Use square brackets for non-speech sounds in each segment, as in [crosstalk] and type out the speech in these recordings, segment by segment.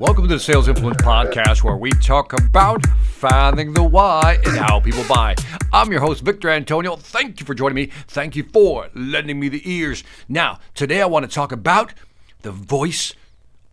Welcome to the Sales Influence Podcast, where we talk about finding the why and how people buy. I'm your host, Victor Antonio. Thank you for joining me. Thank you for lending me the ears. Now, today I want to talk about the voice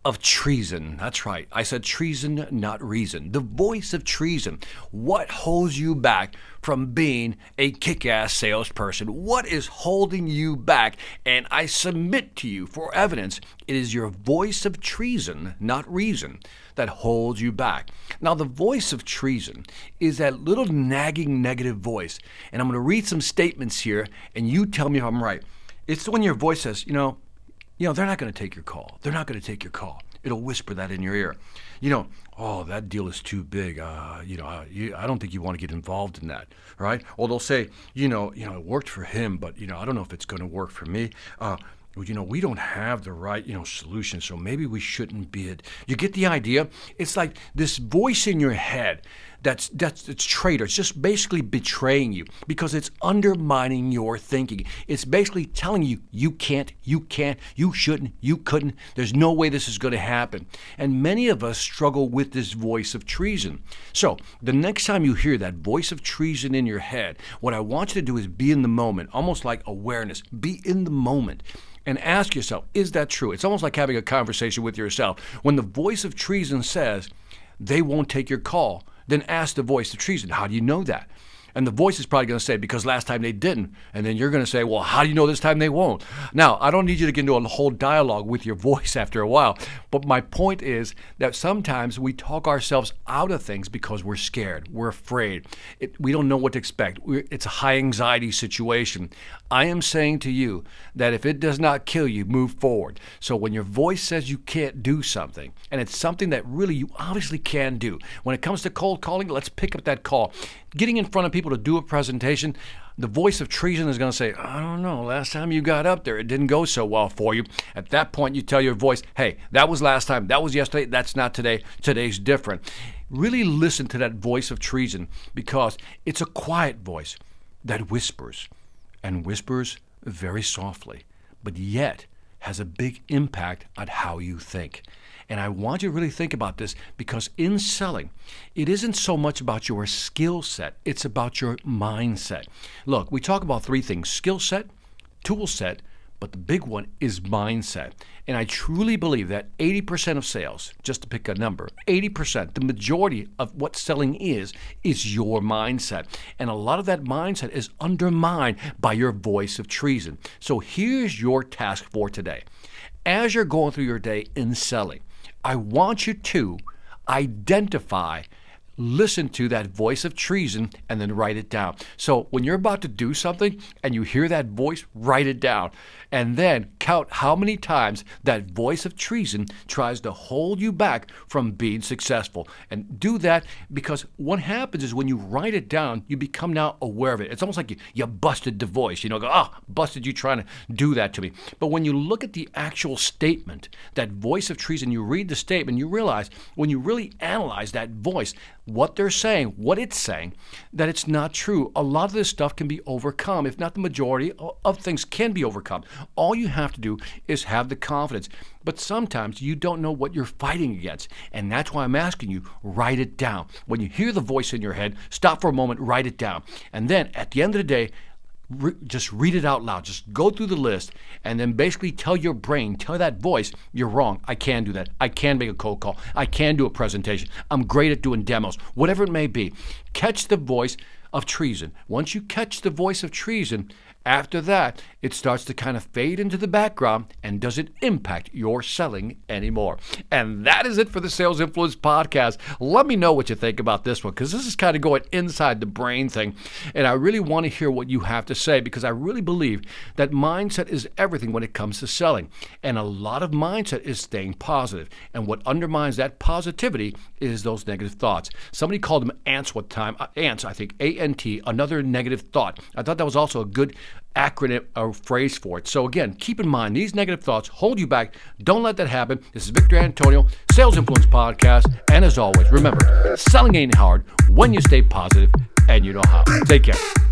of treason. That's right. I said treason, not reason. The voice of treason. What holds you back from being a kick ass salesperson? What is holding you back? And I submit to you for evidence it is your voice of treason, not reason, that holds you back. Now, the voice of treason is that little nagging negative voice. And I'm going to read some statements here, and you tell me if I'm right. It's when your voice says, you know, you know, they're not going to take your call. They're not going to take your call. It'll whisper that in your ear. You know, oh, that deal is too big. Uh, you know, uh, you, I don't think you want to get involved in that, right? Or they'll say, you know, you know, it worked for him, but you know, I don't know if it's going to work for me. Uh, you know, we don't have the right, you know, solution, so maybe we shouldn't bid. You get the idea? It's like this voice in your head that's that's it's traitor. It's just basically betraying you because it's undermining your thinking. It's basically telling you you can't, you can't, you shouldn't, you couldn't. There's no way this is going to happen. And many of us struggle with this voice of treason. So, the next time you hear that voice of treason in your head, what I want you to do is be in the moment, almost like awareness. Be in the moment and ask yourself, is that true? It's almost like having a conversation with yourself. When the voice of treason says, they won't take your call, then ask the voice of treason, how do you know that? And the voice is probably going to say, because last time they didn't. And then you're going to say, well, how do you know this time they won't? Now, I don't need you to get into a whole dialogue with your [laughs] voice after a while. But my point is that sometimes we talk ourselves out of things because we're scared, we're afraid, it, we don't know what to expect. We're, it's a high anxiety situation. I am saying to you that if it does not kill you, move forward. So when your voice says you can't do something, and it's something that really you obviously can do, when it comes to cold calling, let's pick up that call. Getting in front of people to do a presentation, the voice of treason is going to say, I don't know, last time you got up there, it didn't go so well for you. At that point, you tell your voice, hey, that was last time, that was yesterday, that's not today, today's different. Really listen to that voice of treason because it's a quiet voice that whispers and whispers very softly, but yet has a big impact on how you think. And I want you to really think about this because in selling, it isn't so much about your skill set, it's about your mindset. Look, we talk about three things skill set, tool set, but the big one is mindset. And I truly believe that 80% of sales, just to pick a number, 80%, the majority of what selling is, is your mindset. And a lot of that mindset is undermined by your voice of treason. So here's your task for today. As you're going through your day in selling, I want you to identify listen to that voice of treason and then write it down. So when you're about to do something and you hear that voice, write it down. And then count how many times that voice of treason tries to hold you back from being successful. And do that because what happens is when you write it down, you become now aware of it. It's almost like you, you busted the voice. You know, go, ah, oh, busted you trying to do that to me. But when you look at the actual statement, that voice of treason, you read the statement, you realize when you really analyze that voice, what they're saying, what it's saying, that it's not true. A lot of this stuff can be overcome, if not the majority of things can be overcome. All you have to do is have the confidence. But sometimes you don't know what you're fighting against. And that's why I'm asking you write it down. When you hear the voice in your head, stop for a moment, write it down. And then at the end of the day, re- just read it out loud. Just go through the list and then basically tell your brain, tell that voice, you're wrong. I can do that. I can make a cold call. I can do a presentation. I'm great at doing demos, whatever it may be. Catch the voice of treason. Once you catch the voice of treason, after that, it starts to kind of fade into the background and doesn't impact your selling anymore. And that is it for the Sales Influence podcast. Let me know what you think about this one because this is kind of going inside the brain thing. And I really want to hear what you have to say because I really believe that mindset is everything when it comes to selling. And a lot of mindset is staying positive. And what undermines that positivity is those negative thoughts. Somebody called them ants one time. Uh, ants, I think, A N T, another negative thought. I thought that was also a good acronym or phrase for it. So again, keep in mind these negative thoughts hold you back. Don't let that happen. This is Victor Antonio, Sales Influence Podcast, and as always, remember, selling ain't hard when you stay positive and you know how. Take care.